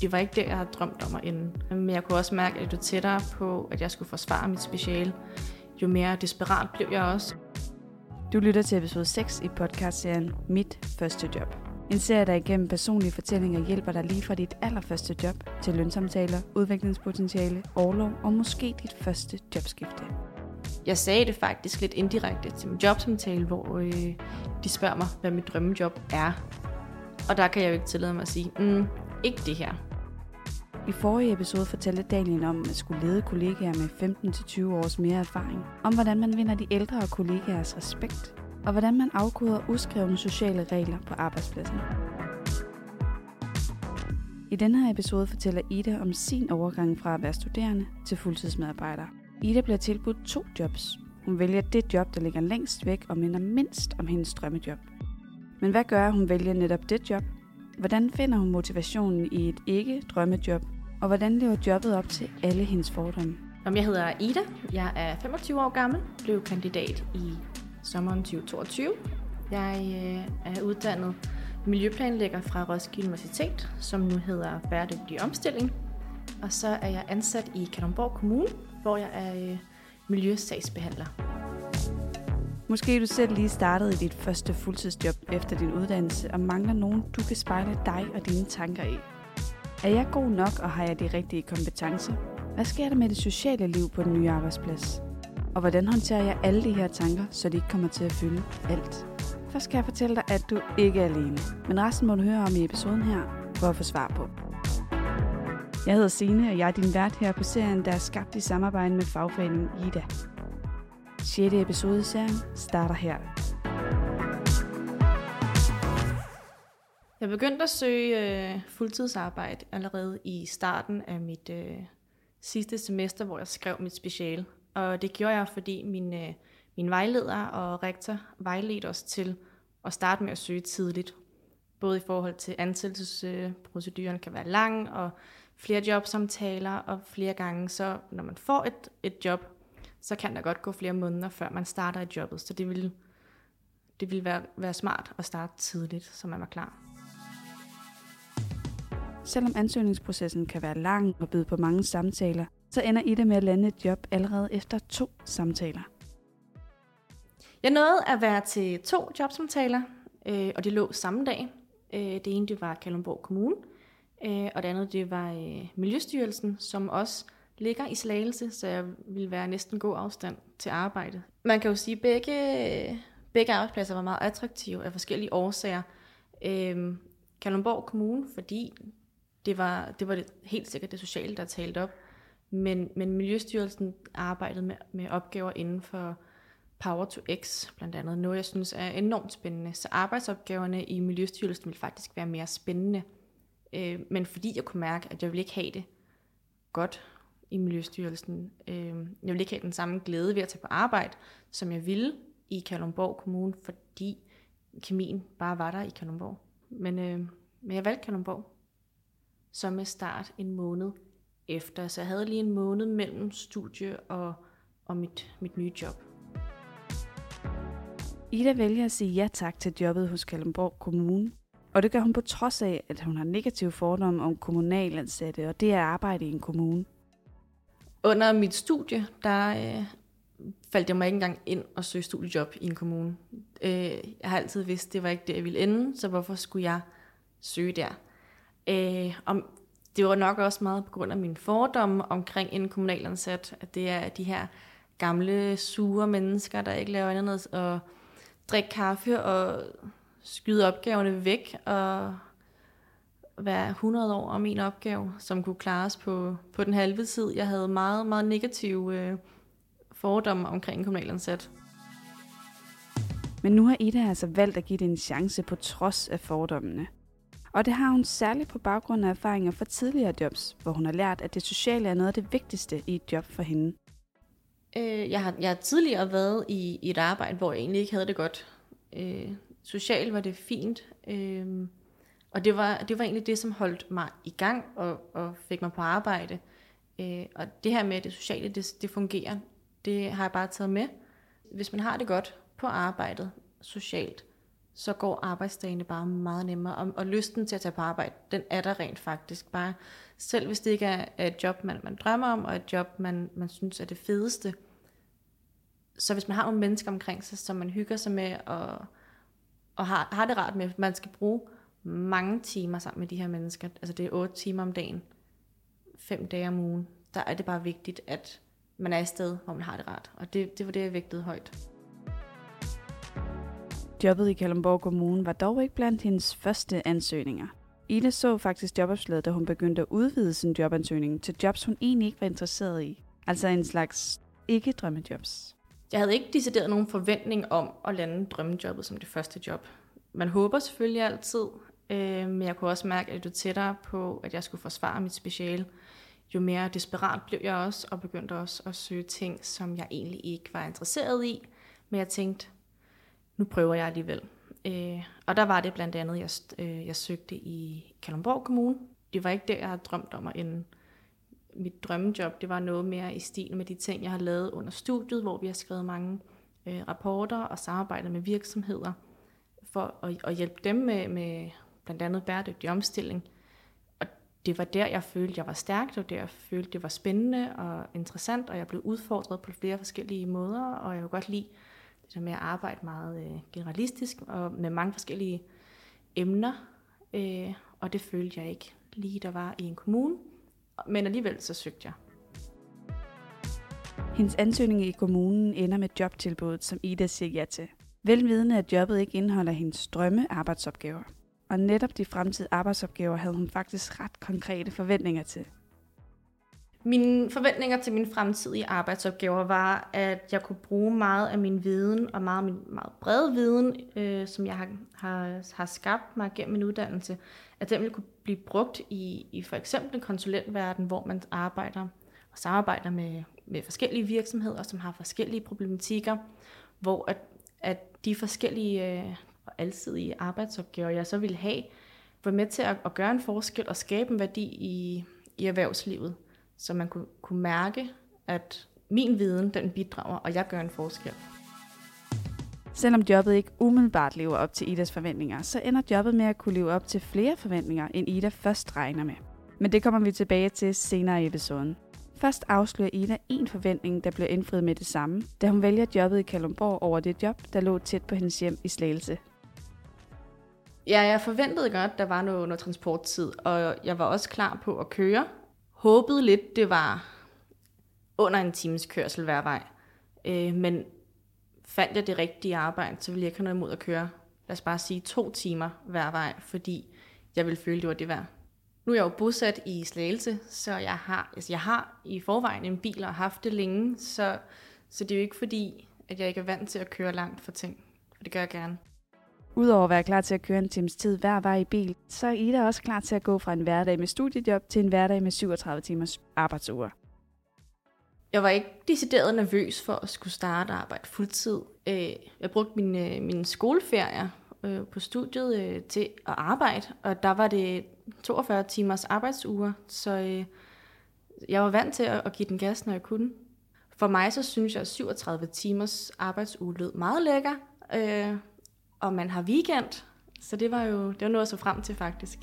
det var ikke det, jeg havde drømt om at ende. Men jeg kunne også mærke, at jo tættere på, at jeg skulle forsvare mit speciale, jo mere desperat blev jeg også. Du lytter til episode 6 i podcastserien Mit Første Job. En serie, der igennem personlige fortællinger hjælper dig lige fra dit allerførste job til lønsamtaler, udviklingspotentiale, overlov og måske dit første jobskifte. Jeg sagde det faktisk lidt indirekte til min jobsamtale, hvor øh, de spørger mig, hvad mit drømmejob er. Og der kan jeg jo ikke tillade mig at sige, mm, ikke det her. I forrige episode fortalte Daniel om at skulle lede kollegaer med 15-20 års mere erfaring, om hvordan man vinder de ældre kollegaers respekt, og hvordan man afkoder uskrevne sociale regler på arbejdspladsen. I denne her episode fortæller Ida om sin overgang fra at være studerende til fuldtidsmedarbejder. Ida bliver tilbudt to jobs. Hun vælger det job, der ligger længst væk og minder mindst om hendes drømmejob. Men hvad gør, at hun vælger netop det job? Hvordan finder hun motivationen i et ikke-drømmejob? Og hvordan lever jobbet op til alle hendes fordomme? Jeg hedder Ida. Jeg er 25 år gammel. Blev kandidat i sommeren 2022. Jeg øh, er uddannet miljøplanlægger fra Roskilde Universitet, som nu hedder Bæredygtig Omstilling. Og så er jeg ansat i Kalundborg Kommune, hvor jeg er øh, miljøsagsbehandler. Måske du selv lige startet i dit første fuldtidsjob efter din uddannelse og mangler nogen, du kan spejle dig og dine tanker i. Er jeg god nok, og har jeg de rigtige kompetencer? Hvad sker der med det sociale liv på den nye arbejdsplads? Og hvordan håndterer jeg alle de her tanker, så de ikke kommer til at fylde alt? Først skal jeg fortælle dig, at du ikke er alene. Men resten må du høre om i episoden her, for at få svar på. Jeg hedder Signe, og jeg er din vært her på serien, der er skabt i samarbejde med fagforeningen IDA. 6. episode i serien starter her. Jeg begyndte at søge øh, fuldtidsarbejde allerede i starten af mit øh, sidste semester, hvor jeg skrev mit speciale. Og det gjorde jeg, fordi min, øh, min vejleder og rektor vejledte os til at starte med at søge tidligt. Både i forhold til ansættelsesproceduren kan være lang, og flere jobsamtaler, og flere gange, så når man får et, et job, så kan der godt gå flere måneder, før man starter i jobbet. Så det vil, det vil være, være smart at starte tidligt, så man var klar. Selvom ansøgningsprocessen kan være lang og byde på mange samtaler, så ender Ida med at lande et job allerede efter to samtaler. Jeg nåede at være til to jobsamtaler, øh, og det lå samme dag. Øh, det ene det var Kalundborg Kommune, øh, og det andet det var øh, Miljøstyrelsen, som også ligger i Slagelse, så jeg ville være næsten god afstand til arbejde. Man kan jo sige, at begge, begge arbejdspladser var meget attraktive af forskellige årsager. Øh, Kalundborg Kommune, fordi det var, det var det, helt sikkert det sociale, der talte op. Men, men Miljøstyrelsen arbejdede med, med opgaver inden for Power to X, blandt andet. Noget, jeg synes er enormt spændende. Så arbejdsopgaverne i Miljøstyrelsen ville faktisk være mere spændende. Øh, men fordi jeg kunne mærke, at jeg ville ikke have det godt i Miljøstyrelsen. Øh, jeg ville ikke have den samme glæde ved at tage på arbejde, som jeg ville i Kalundborg Kommune, fordi kemien bare var der i Kalundborg. Men, øh, men jeg valgte Kalundborg som med start en måned efter. Så jeg havde lige en måned mellem studie og, og mit, mit nye job. Ida vælger at sige ja tak til jobbet hos Kalundborg Kommune. Og det gør hun på trods af, at hun har negative fordomme om kommunalansatte, og det er arbejde i en kommune. Under mit studie, der øh, faldt jeg mig ikke engang ind og søge studiejob i en kommune. Øh, jeg har altid vidst, at det var ikke det, jeg ville ende, så hvorfor skulle jeg søge der? Øh, om, det var nok også meget på grund af min fordomme omkring en kommunalansat, at det er de her gamle, sure mennesker, der ikke laver andet og drikke kaffe og skyde opgaverne væk og være 100 år om en opgave, som kunne klares på, på den halve tid. Jeg havde meget, meget negative øh, fordomme omkring en kommunalansat. Men nu har Ida altså valgt at give det en chance på trods af fordommene. Og det har hun særligt på baggrund af erfaringer fra tidligere jobs, hvor hun har lært, at det sociale er noget af det vigtigste i et job for hende. Øh, jeg, har, jeg har tidligere været i, i et arbejde, hvor jeg egentlig ikke havde det godt. Øh, socialt var det fint, øh, og det var, det var egentlig det, som holdt mig i gang og, og fik mig på arbejde. Øh, og det her med det sociale, det, det fungerer. Det har jeg bare taget med. Hvis man har det godt på arbejdet socialt, så går arbejdsdagene bare meget nemmere. Og, og lysten til at tage på arbejde, den er der rent faktisk. Bare selv hvis det ikke er, et job, man, man drømmer om, og et job, man, man synes er det fedeste. Så hvis man har nogle mennesker omkring sig, som man hygger sig med, og, og har, har det rart med, man skal bruge mange timer sammen med de her mennesker. Altså det er otte timer om dagen, fem dage om ugen. Der er det bare vigtigt, at man er et sted, hvor man har det rart. Og det, det var det, jeg vægtede højt. Jobbet i Kalundborg Kommune var dog ikke blandt hendes første ansøgninger. Ida så faktisk jobopslaget, da hun begyndte at udvide sin jobansøgning til jobs, hun egentlig ikke var interesseret i. Altså en slags ikke-drømmejobs. Jeg havde ikke decideret nogen forventning om at lande drømmejobbet som det første job. Man håber selvfølgelig altid, øh, men jeg kunne også mærke, at jo tættere på, at jeg skulle forsvare mit speciale, jo mere desperat blev jeg også, og begyndte også at søge ting, som jeg egentlig ikke var interesseret i. Men jeg tænkte, nu prøver jeg alligevel. Øh, og der var det blandt andet, jeg, øh, jeg søgte i Kalundborg Kommune. Det var ikke det, jeg havde drømt om at ende. Mit drømmejob, det var noget mere i stil med de ting, jeg har lavet under studiet, hvor vi har skrevet mange øh, rapporter og samarbejdet med virksomheder for at, at hjælpe dem med, med blandt andet bæredygtig omstilling. Og det var der, jeg følte, jeg var stærk, og der jeg følte, det var spændende og interessant, og jeg blev udfordret på flere forskellige måder, og jeg kunne godt lide det der med at arbejde meget øh, generalistisk og med mange forskellige emner, øh, og det følte jeg ikke lige, der var i en kommune, men alligevel så søgte jeg. Hendes ansøgning i kommunen ender med jobtilbuddet, som Ida siger ja til. Velvidende, at jobbet ikke indeholder hendes drømme arbejdsopgaver. Og netop de fremtidige arbejdsopgaver havde hun faktisk ret konkrete forventninger til. Mine forventninger til mine fremtidige arbejdsopgaver var, at jeg kunne bruge meget af min viden, og meget af min meget brede viden, øh, som jeg har, har, har skabt mig gennem min uddannelse, at den ville kunne blive brugt i, i for eksempel en konsulentverden, hvor man arbejder og samarbejder med, med forskellige virksomheder, som har forskellige problematikker, hvor at, at de forskellige øh, og alsidige arbejdsopgaver, jeg så ville have, var med til at, at gøre en forskel og skabe en værdi i, i erhvervslivet så man kunne, kunne mærke, at min viden, den bidrager, og jeg gør en forskel. Selvom jobbet ikke umiddelbart lever op til Idas forventninger, så ender jobbet med at kunne leve op til flere forventninger, end Ida først regner med. Men det kommer vi tilbage til senere i episoden. Først afslører Ida en forventning, der bliver indfriet med det samme, da hun vælger jobbet i Kalundborg over det job, der lå tæt på hendes hjem i Slagelse. Ja, jeg forventede godt, der var noget, noget transporttid, og jeg var også klar på at køre, håbede lidt, det var under en times kørsel hver vej. Øh, men fandt jeg det rigtige arbejde, så ville jeg ikke have noget imod at køre, lad os bare sige, to timer hver vej, fordi jeg ville føle, det var det værd. Nu er jeg jo bosat i Slagelse, så jeg har, altså jeg har i forvejen en bil og har haft det længe, så, så det er jo ikke fordi, at jeg ikke er vant til at køre langt for ting. Og det gør jeg gerne. Udover at være klar til at køre en times tid hver vej i bil, så er Ida også klar til at gå fra en hverdag med studiejob til en hverdag med 37 timers arbejdsuger. Jeg var ikke decideret nervøs for at skulle starte arbejde fuldtid. Øh, jeg brugte mine, mine skoleferier øh, på studiet øh, til at arbejde, og der var det 42 timers arbejdsuger, så jeg var vant til at give den gas, når jeg kunne. For mig så synes jeg, at 37 timers arbejdsuge lød meget lækker, og man har weekend. Så det var jo det var noget at så frem til faktisk.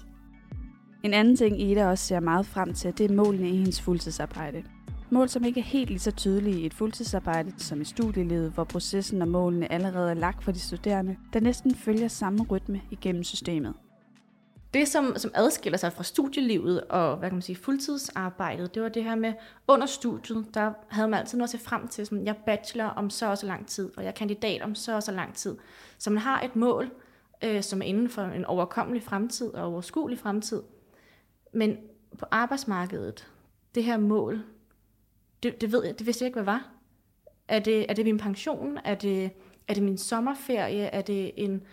En anden ting, Ida også ser meget frem til, det er målene i hendes fuldtidsarbejde. Mål, som ikke er helt lige så tydelige i et fuldtidsarbejde som i studielivet, hvor processen og målene allerede er lagt for de studerende, der næsten følger samme rytme igennem systemet. Det, som, som adskiller sig fra studielivet og hvad kan man sige, fuldtidsarbejdet, det var det her med, under studiet, der havde man altid noget at se frem til, som jeg bachelor om så og så lang tid, og jeg er kandidat om så og så lang tid. Så man har et mål, øh, som er inden for en overkommelig fremtid og overskuelig fremtid. Men på arbejdsmarkedet, det her mål, det, det, ved jeg, det vidste jeg ikke, hvad var. Er det, er det min pension? Er det, er det min sommerferie? Er det en,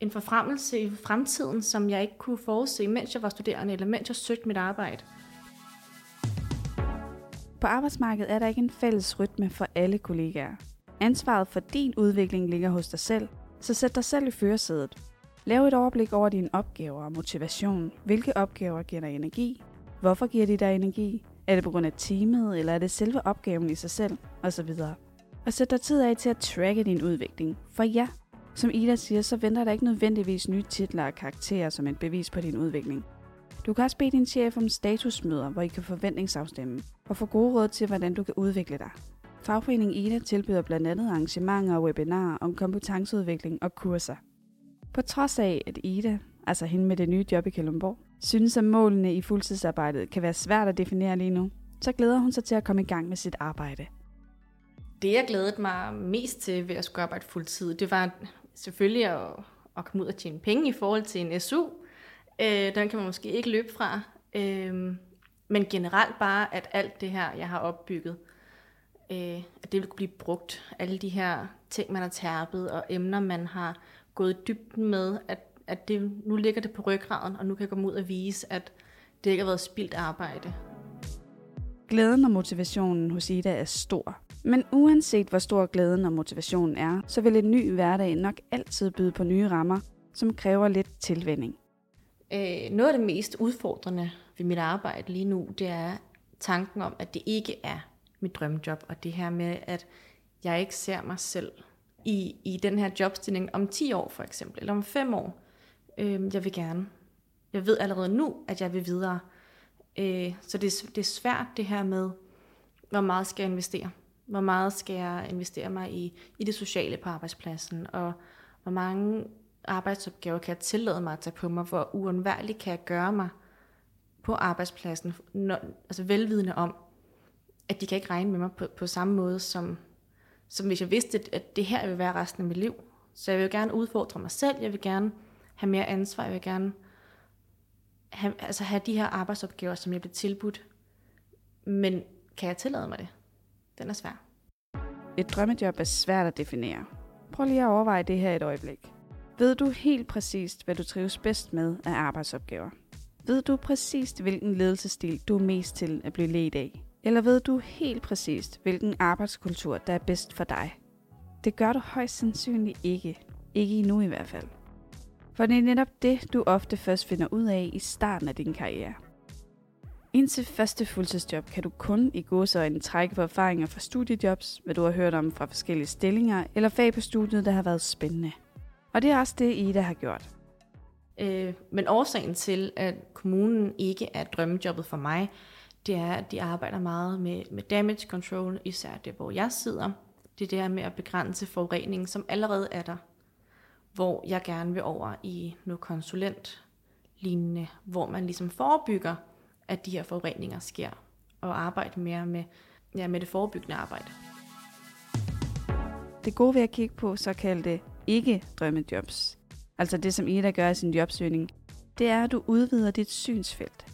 en forfremmelse i fremtiden, som jeg ikke kunne forudse, mens jeg var studerende, eller mens jeg søgte mit arbejde? På arbejdsmarkedet er der ikke en fælles rytme for alle kollegaer. Ansvaret for din udvikling ligger hos dig selv, så sæt dig selv i førersædet. Lav et overblik over dine opgaver og motivation. Hvilke opgaver giver dig energi? Hvorfor giver de dig energi? Er det på grund af teamet, eller er det selve opgaven i sig selv? Og så videre. Og sæt dig tid af til at tracke din udvikling. For ja, som Ida siger, så venter der ikke nødvendigvis nye titler og karakterer som et bevis på din udvikling. Du kan også bede din chef om statusmøder, hvor I kan forventningsafstemme, og få gode råd til, hvordan du kan udvikle dig. Fagforeningen Ida tilbyder blandt andet arrangementer og webinarer om kompetenceudvikling og kurser. På trods af, at Ida, altså hende med det nye job i Kalundborg, synes, at målene i fuldtidsarbejdet kan være svært at definere lige nu, så glæder hun sig til at komme i gang med sit arbejde. Det, jeg glædede mig mest til ved at skulle arbejde fuldtid, det var selvfølgelig at, at komme ud og tjene penge i forhold til en SU. Øh, den kan man måske ikke løbe fra. Øh, men generelt bare, at alt det her, jeg har opbygget, øh, at det vil kunne blive brugt. Alle de her ting, man har tærpet, og emner, man har gået i dybden med, at, at det, nu ligger det på ryggraden, og nu kan jeg komme ud og vise, at det ikke har været spildt arbejde. Glæden og motivationen hos Ida er stor. Men uanset hvor stor glæden og motivationen er, så vil en ny hverdag nok altid byde på nye rammer, som kræver lidt tilvænding. Øh, noget af det mest udfordrende ved mit arbejde lige nu, det er tanken om, at det ikke er mit drømmejob, og det her med, at jeg ikke ser mig selv i, i den her jobstilling om 10 år for eksempel, eller om 5 år. Øh, jeg vil gerne. Jeg ved allerede nu, at jeg vil videre. Øh, så det, det er svært det her med, hvor meget skal jeg investere? Hvor meget skal jeg investere mig i, i det sociale på arbejdspladsen? Og hvor mange arbejdsopgaver kan jeg tillade mig at tage på mig? Hvor uundværligt kan jeg gøre mig på arbejdspladsen? Når, altså velvidende om, at de kan ikke regne med mig på, på samme måde, som, som hvis jeg vidste, at det her vil være resten af mit liv. Så jeg vil gerne udfordre mig selv, jeg vil gerne have mere ansvar, jeg vil gerne have, altså have de her arbejdsopgaver, som jeg bliver tilbudt. Men kan jeg tillade mig det? Den er svær. Et drømmejob er svært at definere. Prøv lige at overveje det her et øjeblik. Ved du helt præcist, hvad du trives bedst med af arbejdsopgaver? Ved du præcist, hvilken ledelsesstil du er mest til at blive ledt af? Eller ved du helt præcist, hvilken arbejdskultur, der er bedst for dig? Det gør du højst sandsynligt ikke. Ikke endnu i hvert fald. For det er netop det, du ofte først finder ud af i starten af din karriere. Indtil første fuldtidsjob kan du kun i godsøjne trække på erfaringer fra studiejobs, hvad du har hørt om fra forskellige stillinger, eller fag på studiet, der har været spændende. Og det er også det, Ida har gjort. Øh, men årsagen til, at kommunen ikke er drømmejobbet for mig, det er, at de arbejder meget med, med damage control, især det, hvor jeg sidder. Det der med at begrænse forureningen, som allerede er der. Hvor jeg gerne vil over i noget konsulent lignende, hvor man ligesom forebygger, at de her forureninger sker, og arbejde mere med, ja, med det forebyggende arbejde. Det gode ved at kigge på såkaldte ikke-drømmejobs, altså det som Ida gør i sin jobsøgning, det er, at du udvider dit synsfelt.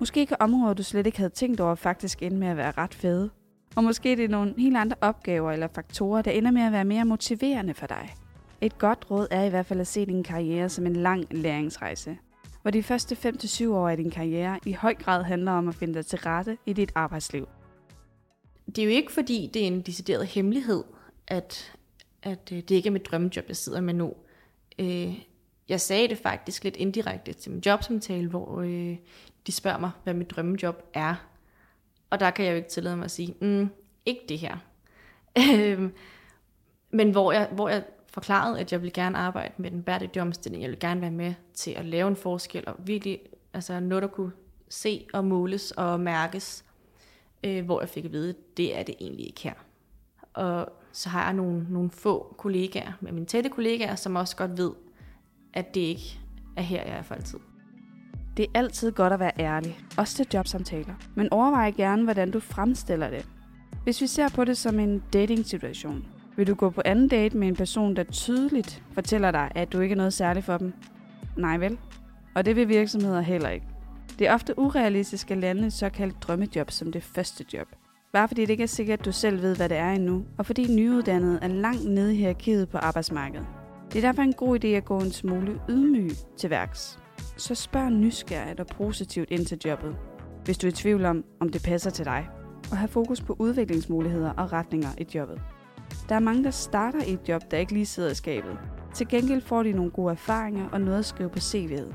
Måske kan områder, du slet ikke havde tænkt over, faktisk ende med at være ret fede. Og måske det er nogle helt andre opgaver eller faktorer, der ender med at være mere motiverende for dig. Et godt råd er i hvert fald at se din karriere som en lang læringsrejse, hvor de første 5-7 år af din karriere i høj grad handler om at finde dig til rette i dit arbejdsliv. Det er jo ikke fordi, det er en decideret hemmelighed, at, at øh, det ikke er mit drømmejob, jeg sidder med nu. Øh, jeg sagde det faktisk lidt indirekte til min jobsamtale, hvor øh, de spørger mig, hvad mit drømmejob er. Og der kan jeg jo ikke tillade mig at sige, mm, ikke det her. Øhm, men hvor jeg, hvor jeg forklarede, at jeg vil gerne arbejde med den bæredygtige omstilling. Jeg vil gerne være med til at lave en forskel, og virkelig altså noget, der kunne se og måles og mærkes, øh, hvor jeg fik at vide, det er det egentlig ikke her. Og så har jeg nogle, nogle få kollegaer, med mine tætte kollegaer, som også godt ved, at det ikke er her, jeg er for altid. Det er altid godt at være ærlig, også til jobsamtaler. Men overvej gerne, hvordan du fremstiller det. Hvis vi ser på det som en dating-situation, vil du gå på anden date med en person, der tydeligt fortæller dig, at du ikke er noget særligt for dem? Nej vel? Og det vil virksomheder heller ikke. Det er ofte urealistisk at lande et såkaldt drømmejob som det første job. Bare fordi det ikke er sikkert, at du selv ved, hvad det er endnu, og fordi nyuddannede er langt nede i hierarkiet på arbejdsmarkedet. Det er derfor en god idé at gå en smule ydmyg til værks. Så spørg nysgerrigt og positivt ind til jobbet, hvis du er i tvivl om, om det passer til dig, og have fokus på udviklingsmuligheder og retninger i jobbet. Der er mange, der starter i et job, der ikke lige sidder i skabet. Til gengæld får de nogle gode erfaringer og noget at skrive på CV'et.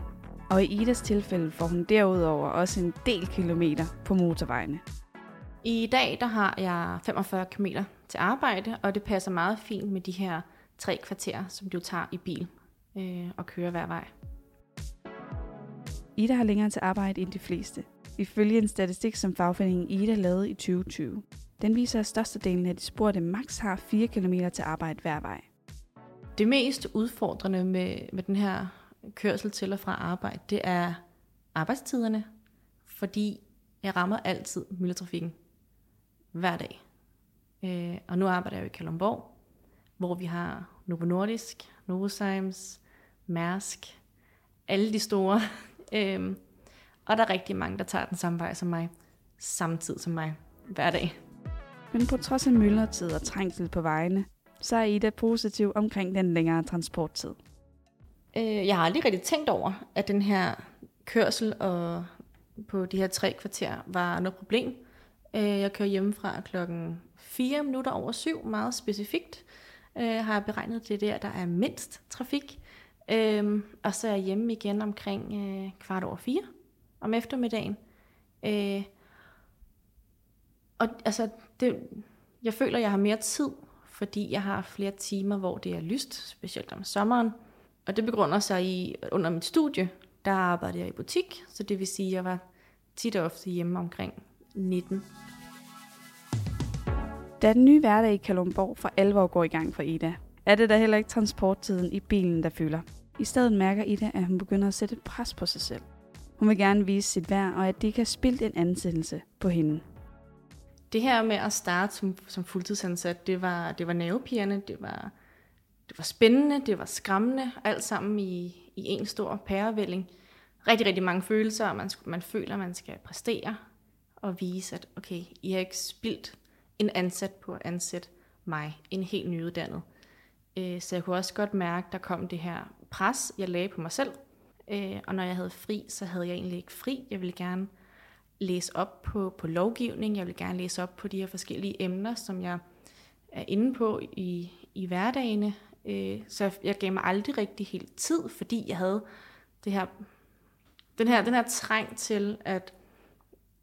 Og i Idas tilfælde får hun derudover også en del kilometer på motorvejene. I dag der har jeg 45 km til arbejde, og det passer meget fint med de her tre kvarter, som du tager i bil øh, og kører hver vej. Ida har længere til arbejde end de fleste. Ifølge en statistik, som fagforeningen Ida lavede i 2020. Den viser, at størstedelen af de spurgte max har 4 km til arbejde hver vej. Det mest udfordrende med, med den her kørsel til og fra arbejde, det er arbejdstiderne, fordi jeg rammer altid myldretrafikken hver dag. Øh, og nu arbejder jeg jo i Kalundborg, hvor vi har Novo Nordisk, Novozymes, Mærsk, alle de store. øh, og der er rigtig mange, der tager den samme vej som mig, samtidig som mig, hver dag. Men på trods af myldretid og trængsel på vejene, så er Ida positiv omkring den længere transporttid. Øh, jeg har aldrig rigtig tænkt over, at den her kørsel og på de her tre kvarter var noget problem. Øh, jeg kører hjemmefra klokken 4 minutter over syv, meget specifikt. Øh, har jeg beregnet det der, der er mindst trafik. Øh, og så er jeg hjemme igen omkring øh, kvart over fire om eftermiddagen. Øh, og altså, det, jeg føler, jeg har mere tid, fordi jeg har flere timer, hvor det er lyst, specielt om sommeren. Og det begrunder sig i, under mit studie, der arbejdede jeg i butik, så det vil sige, at jeg var tit og ofte hjemme omkring 19. Da den nye hverdag i Kalundborg for alvor går i gang for Ida, er det da heller ikke transporttiden i bilen, der fylder. I stedet mærker Ida, at hun begynder at sætte pres på sig selv. Hun vil gerne vise sit værd, og at det kan spildt en ansættelse på hende. Det her med at starte som, som fuldtidsansat, det var, det var nervepirrende, det var, det var spændende, det var skræmmende, alt sammen i, i en stor pærevælling. Rigtig, rigtig mange følelser, og man, man føler, at man skal præstere og vise, at okay, I har ikke spildt en ansat på at ansætte mig, en helt nyuddannet. Øh, så jeg kunne også godt mærke, der kom det her pres, jeg lagde på mig selv. Øh, og når jeg havde fri, så havde jeg egentlig ikke fri. Jeg ville gerne læse op på, på lovgivning. Jeg vil gerne læse op på de her forskellige emner, som jeg er inde på i, i hverdagene. Øh, så jeg gav mig aldrig rigtig helt tid, fordi jeg havde det her, den, her, den her træng til at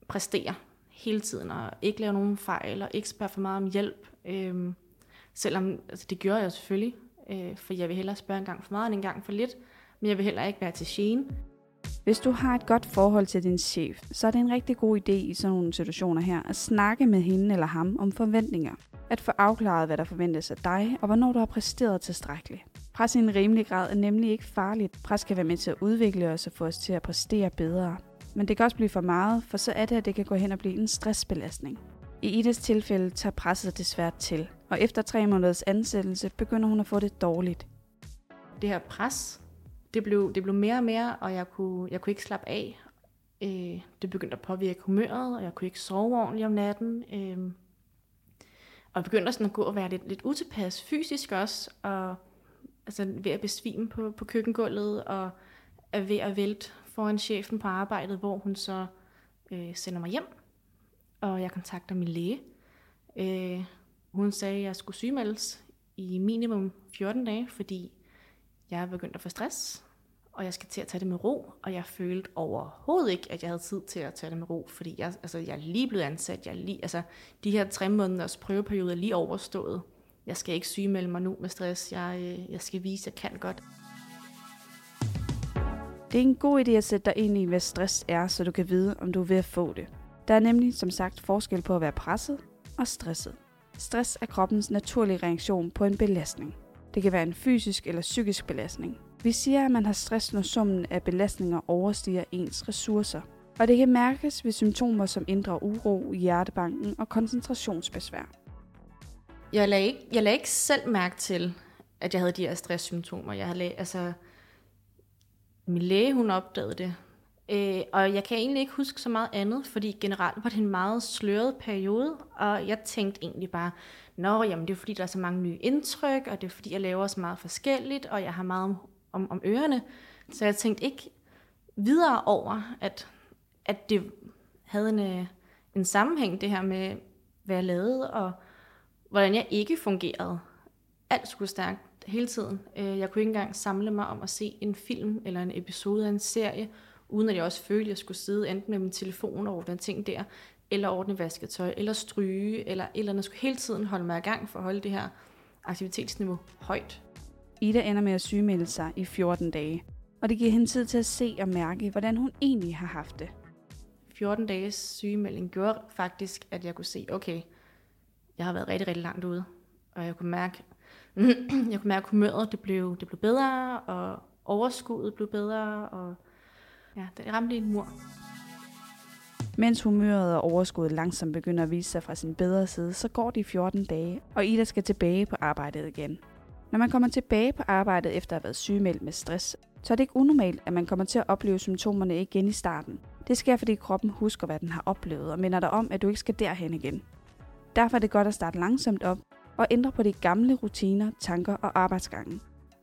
præstere hele tiden, og ikke lave nogen fejl, og ikke spørge for meget om hjælp. Øh, selvom altså det gjorde jeg selvfølgelig, øh, for jeg vil hellere spørge en gang for meget end en gang for lidt, men jeg vil heller ikke være til gene. Hvis du har et godt forhold til din chef, så er det en rigtig god idé i sådan nogle situationer her at snakke med hende eller ham om forventninger. At få afklaret, hvad der forventes af dig, og hvornår du har præsteret tilstrækkeligt. Pres i en rimelig grad er nemlig ikke farligt. Pres kan være med til at udvikle os og få os til at præstere bedre. Men det kan også blive for meget, for så er det, at det kan gå hen og blive en stressbelastning. I Idas tilfælde tager presset desværre til, og efter tre måneders ansættelse begynder hun at få det dårligt. Det her pres, det blev, det blev mere og mere, og jeg kunne, jeg kunne ikke slappe af. Øh, det begyndte at påvirke humøret, og jeg kunne ikke sove ordentligt om natten. Øh, og jeg begyndte sådan at gå og være lidt, lidt utilpas fysisk også, og altså ved at besvime på, på køkkengulvet, og er ved at vælte foran chefen på arbejdet, hvor hun så øh, sender mig hjem, og jeg kontakter min læge. Øh, hun sagde, at jeg skulle sygemeldes i minimum 14 dage, fordi jeg er begyndt at få stress, og jeg skal til at tage det med ro, og jeg følte overhovedet ikke, at jeg havde tid til at tage det med ro, fordi jeg, altså, jeg er lige blevet ansat, jeg er lige, altså, de her tre måneders prøveperiode er lige overstået. Jeg skal ikke sygemelde mig nu med stress, jeg, øh, jeg skal vise, at jeg kan godt. Det er en god idé at sætte dig ind i, hvad stress er, så du kan vide, om du er ved at få det. Der er nemlig, som sagt, forskel på at være presset og stresset. Stress er kroppens naturlige reaktion på en belastning. Det kan være en fysisk eller psykisk belastning. Vi siger, at man har stress, når summen af belastninger overstiger ens ressourcer. Og det kan mærkes ved symptomer som indre uro, hjertebanken og koncentrationsbesvær. Jeg lagde, ikke, jeg lagde ikke selv mærke til, at jeg havde de her stresssymptomer. Jeg havde, altså, min læge, hun opdagede det. Øh, og jeg kan egentlig ikke huske så meget andet, fordi generelt var det en meget sløret periode, og jeg tænkte egentlig bare, nå, jamen det er fordi, der er så mange nye indtryk, og det er fordi, jeg laver så meget forskelligt, og jeg har meget om, om, ørerne. Så jeg tænkte ikke videre over, at, at det havde en, øh, en sammenhæng, det her med, hvad jeg lavede, og hvordan jeg ikke fungerede. Alt skulle stærkt hele tiden. Øh, jeg kunne ikke engang samle mig om at se en film eller en episode af en serie, uden at jeg også følte, at jeg skulle sidde enten med min telefon og ordne ting der, eller ordne vasketøj, eller stryge, eller eller andet. Jeg skulle hele tiden holde mig i gang for at holde det her aktivitetsniveau højt. Ida ender med at sygemelde sig i 14 dage, og det giver hende tid til at se og mærke, hvordan hun egentlig har haft det. 14 dages sygemelding gjorde faktisk, at jeg kunne se, okay, jeg har været rigtig, rigtig langt ude, og jeg kunne mærke, jeg kunne mærke, at humøret det blev, det blev bedre, og overskuddet blev bedre, og ja, det ramte en mur. Mens humøret og overskuddet langsomt begynder at vise sig fra sin bedre side, så går de 14 dage, og Ida skal tilbage på arbejdet igen. Når man kommer tilbage på arbejdet efter at have været sygemeldt med stress, så er det ikke unormalt, at man kommer til at opleve symptomerne igen i starten. Det sker, fordi kroppen husker, hvad den har oplevet, og minder dig om, at du ikke skal derhen igen. Derfor er det godt at starte langsomt op og ændre på de gamle rutiner, tanker og arbejdsgange.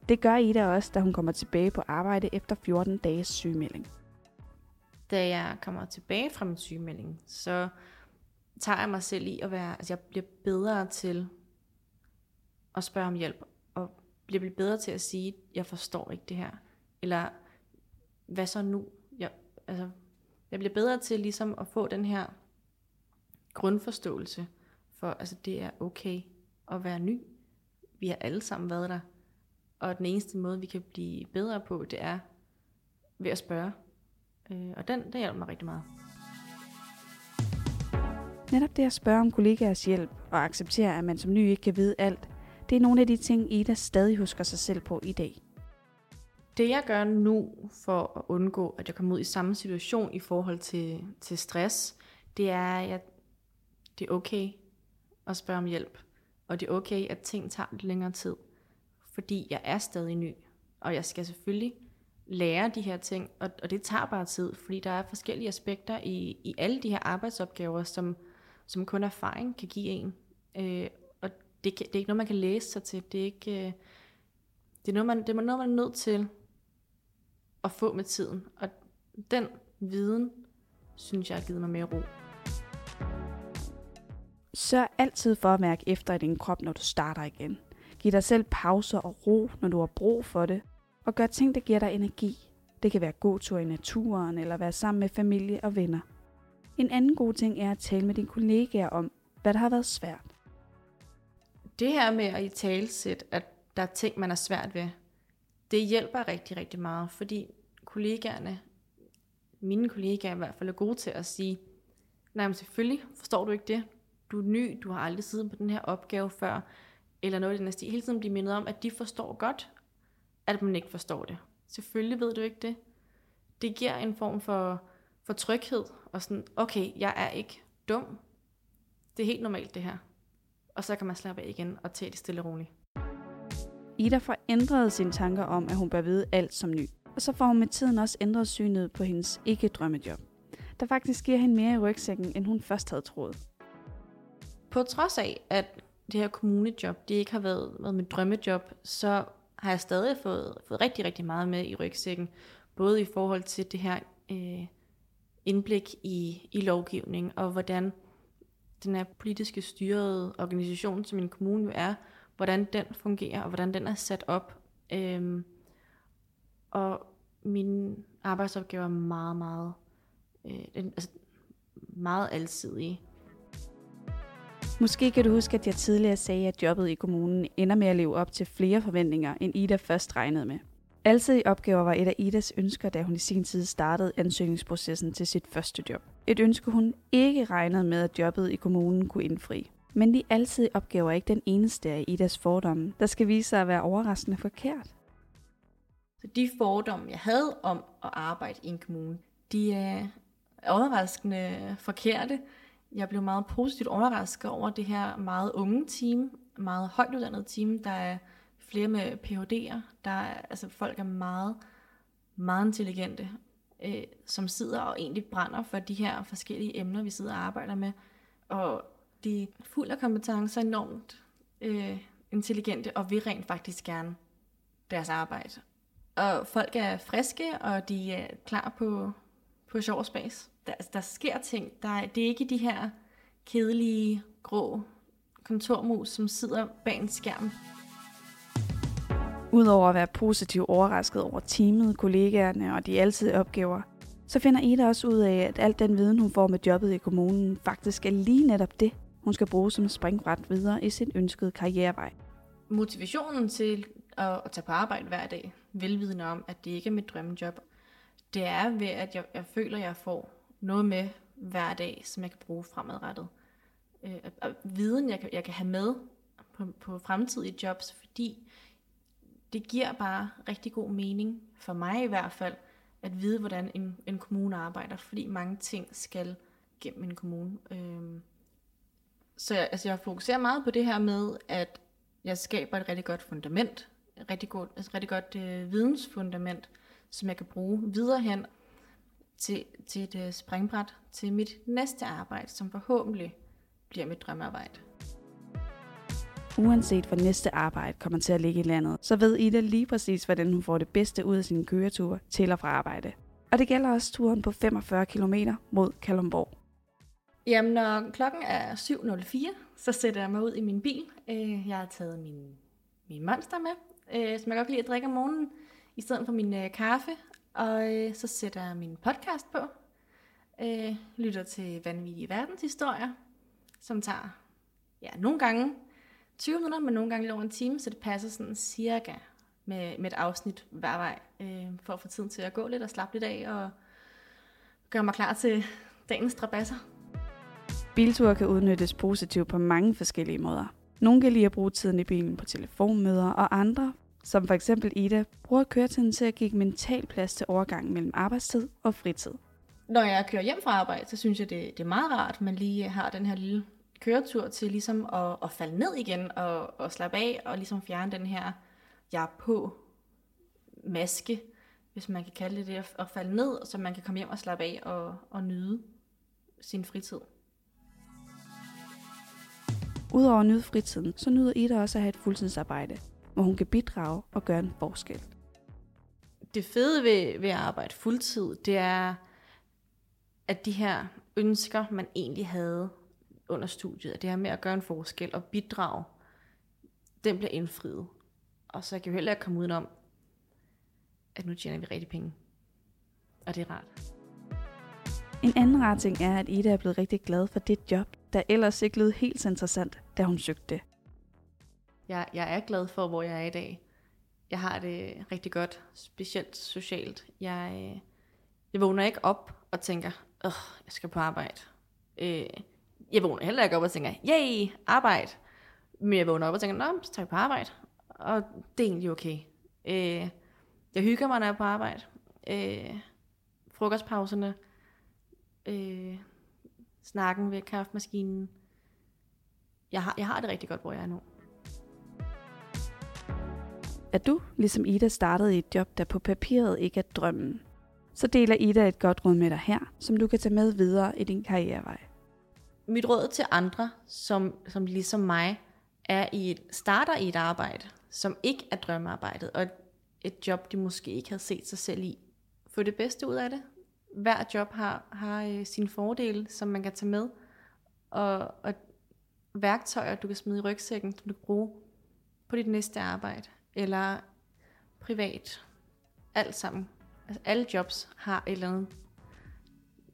Det gør Ida også, da hun kommer tilbage på arbejde efter 14 dages sygemelding. Da jeg kommer tilbage fra min sygemelding, så tager jeg mig selv i at være, altså jeg bliver bedre til at spørge om hjælp, bliver blevet bedre til at sige, jeg forstår ikke det her, eller hvad så nu? Jeg, altså, jeg bliver bedre til ligesom at få den her grundforståelse for, altså det er okay at være ny. Vi har alle sammen været der. Og den eneste måde, vi kan blive bedre på, det er ved at spørge. Øh, og den, den hjælper mig rigtig meget. Netop det at spørge om kollegaers hjælp og acceptere, at man som ny ikke kan vide alt, det er nogle af de ting, Ida stadig husker sig selv på i dag. Det jeg gør nu for at undgå, at jeg kommer ud i samme situation i forhold til, til stress, det er, at jeg, det er okay at spørge om hjælp. Og det er okay, at ting tager lidt længere tid. Fordi jeg er stadig ny. Og jeg skal selvfølgelig lære de her ting, og, og det tager bare tid, fordi der er forskellige aspekter i, i alle de her arbejdsopgaver, som, som kun erfaring kan give en. Øh, det, det er ikke noget, man kan læse sig til. Det er ikke... Øh, det er noget, man, det er noget, man er nødt til at få med tiden. Og den viden, synes jeg, har givet mig mere ro. Sørg altid for at mærke efter i din krop, når du starter igen. Giv dig selv pauser og ro, når du har brug for det. Og gør ting, der giver dig energi. Det kan være god tur i naturen, eller være sammen med familie og venner. En anden god ting er at tale med dine kollegaer om, hvad der har været svært. Det her med at i talsæt, at der er ting, man er svært ved, det hjælper rigtig, rigtig meget, fordi kollegaerne, mine kollegaer i hvert fald, er gode til at sige, nej, men selvfølgelig forstår du ikke det. Du er ny, du har aldrig siddet på den her opgave før, eller noget i den stil. Hele tiden bliver mindet om, at de forstår godt, at man ikke forstår det. Selvfølgelig ved du ikke det. Det giver en form for, for tryghed, og sådan, okay, jeg er ikke dum. Det er helt normalt det her. Og så kan man slappe af igen og tage det stille og roligt. Ida får ændret sine tanker om, at hun bør vide alt som ny. Og så får hun med tiden også ændret synet på hendes ikke-drømmejob, der faktisk giver hende mere i rygsækken, end hun først havde troet. På trods af, at det her kommunejob, det ikke har været, været mit drømmejob, så har jeg stadig fået, fået rigtig, rigtig meget med i rygsækken. Både i forhold til det her øh, indblik i, i lovgivning, og hvordan den her politiske styrede organisation, som en kommune jo er, hvordan den fungerer, og hvordan den er sat op. Øhm, og mine arbejdsopgaver er meget, meget, øh, altså meget alsidige. Måske kan du huske, at jeg tidligere sagde, at jobbet i kommunen ender med at leve op til flere forventninger, end Ida først regnede med. Alsidige opgaver var et af Idas ønsker, da hun i sin tid startede ansøgningsprocessen til sit første job. Et ønske, hun ikke regnede med, at jobbet i kommunen kunne indfri. Men de altid opgaver er ikke den eneste af Idas fordomme, der skal vise sig at være overraskende forkert. Så de fordomme, jeg havde om at arbejde i en kommune, de er overraskende forkerte. Jeg blev meget positivt overrasket over det her meget unge team, meget højt team. Der er flere med PhD'er. Der er, altså folk er meget, meget intelligente, øh, som sidder og egentlig brænder for de her forskellige emner, vi sidder og arbejder med. Og de er fuld af kompetencer, enormt øh, intelligente, og vil rent faktisk gerne deres arbejde. Og folk er friske, og de er klar på, på sjov space. Der, altså, der sker ting. Der, det er ikke de her kedelige, grå kontormus, som sidder bag en skærm. Udover at være positivt overrasket over teamet, kollegaerne og de altid opgaver, så finder Ida også ud af, at al den viden, hun får med jobbet i kommunen, faktisk er lige netop det, hun skal bruge som springbræt videre i sin ønskede karrierevej. Motivationen til at, at tage på arbejde hver dag, velvidende om, at det ikke er mit drømmejob. Det er ved, at jeg, jeg føler, at jeg får noget med hver dag, som jeg kan bruge fremadrettet. Øh, og viden, jeg kan, jeg kan have med på, på fremtidige jobs, fordi det giver bare rigtig god mening, for mig i hvert fald, at vide, hvordan en, en kommune arbejder, fordi mange ting skal gennem en kommune. Øhm, så jeg, altså jeg fokuserer meget på det her med, at jeg skaber et rigtig godt fundament, et rigtig godt, altså rigtig godt øh, vidensfundament, som jeg kan bruge videre hen til, til et øh, springbræt til mit næste arbejde, som forhåbentlig bliver mit drømmearbejde. Uanset hvor næste arbejde kommer til at ligge i landet, så ved Ida lige præcis, hvordan hun får det bedste ud af sin køretur til og fra arbejde. Og det gælder også turen på 45 km mod Kalumborg. Jamen, når klokken er 7.04, så sætter jeg mig ud i min bil. Øh, jeg har taget min, min monster med, øh, som jeg godt kan lide at drikke om morgenen, i stedet for min øh, kaffe. Og så sætter jeg min podcast på. Lytter til vanvittige verdenshistorier, som tager ja, nogle gange 20 minutter, men nogle gange lidt over en time, så det passer sådan cirka med, med et afsnit hver vej, for at få tiden til at gå lidt og slappe lidt af, og gøre mig klar til dagens strabasser. Bilture kan udnyttes positivt på mange forskellige måder. Nogle kan lide at bruge tiden i bilen på telefonmøder, og andre, som for eksempel Ida, bruger køretiden til at give mental plads til overgangen mellem arbejdstid og fritid. Når jeg kører hjem fra arbejde, så synes jeg, det, det er meget rart, at man lige har den her lille køretur til ligesom at, at falde ned igen og, og slappe af og ligesom fjerne den her jeg er på maske, hvis man kan kalde det det, at falde ned, så man kan komme hjem og slappe af og, og nyde sin fritid. Udover at nyde fritiden, så nyder Ida også at have et fuldtidsarbejde, hvor hun kan bidrage og gøre en forskel. Det fede ved, ved at arbejde fuldtid, det er, at de her ønsker, man egentlig havde under studiet, det her med at gøre en forskel og bidrage, den bliver indfriet. Og så kan vi heller ikke komme udenom, at nu tjener vi rigtig penge. Og det er rart. En anden rar ting er, at Ida er blevet rigtig glad for det job, der ellers ikke lød helt så interessant, da hun søgte det. Jeg, jeg er glad for, hvor jeg er i dag. Jeg har det rigtig godt, specielt socialt. Jeg, jeg vågner ikke op og tænker, åh, jeg skal på arbejde. Øh, jeg vågner heller ikke op og tænker, yay, arbejde. Men jeg vågner op og tænker, nå, så tager jeg på arbejde. Og det er egentlig okay. Øh, jeg hygger mig, når jeg er på arbejde. Øh, frokostpauserne, øh, snakken ved kaffemaskinen. Jeg har, jeg har det rigtig godt, hvor jeg er nu. Er du, ligesom Ida, startede i et job, der på papiret ikke er drømmen, så deler Ida et godt råd med dig her, som du kan tage med videre i din karrierevej. Mit råd til andre, som, som ligesom mig, er i et, starter i et arbejde, som ikke er drømmearbejdet, og et, job, de måske ikke havde set sig selv i. Få det bedste ud af det, hver job har, har øh, sine fordele, som man kan tage med, og, og værktøjer, du kan smide i rygsækken, som du kan bruge på dit næste arbejde, eller privat. Alt sammen. Altså alle jobs har et eller andet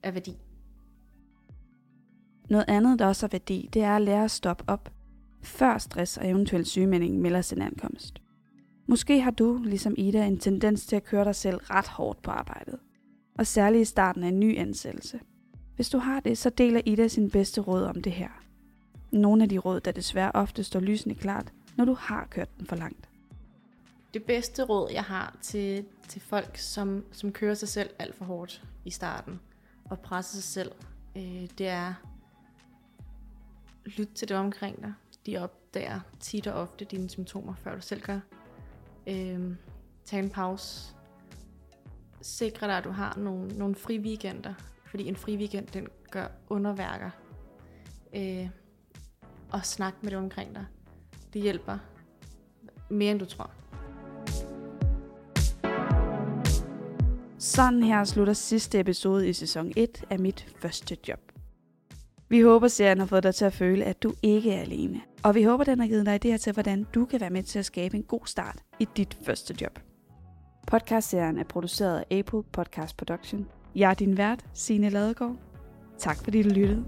af værdi. Noget andet, der også har værdi, det er at lære at stoppe op, før stress og eventuel sygemelding melder sin ankomst. Måske har du, ligesom Ida, en tendens til at køre dig selv ret hårdt på arbejdet og særligt i starten af en ny ansættelse. Hvis du har det, så deler Ida sin bedste råd om det her. Nogle af de råd, der desværre ofte står lysende klart, når du har kørt den for langt. Det bedste råd, jeg har til, til folk, som, som kører sig selv alt for hårdt i starten og presser sig selv, øh, det er lyt til det omkring dig. De opdager tit og ofte dine symptomer, før du selv gør. Øhm, tag en pause sikre dig, at du har nogle, nogle fri weekender, fordi en fri weekend, den gør underværker. Øh, og snak med det omkring dig. Det hjælper mere, end du tror. Sådan her slutter sidste episode i sæson 1 af mit første job. Vi håber, serien har fået dig til at føle, at du ikke er alene. Og vi håber, den har givet dig idéer til, hvordan du kan være med til at skabe en god start i dit første job. Podcastserien er produceret af Apple Podcast Production. Jeg er din vært, Signe Ladegaard. Tak fordi du lyttede.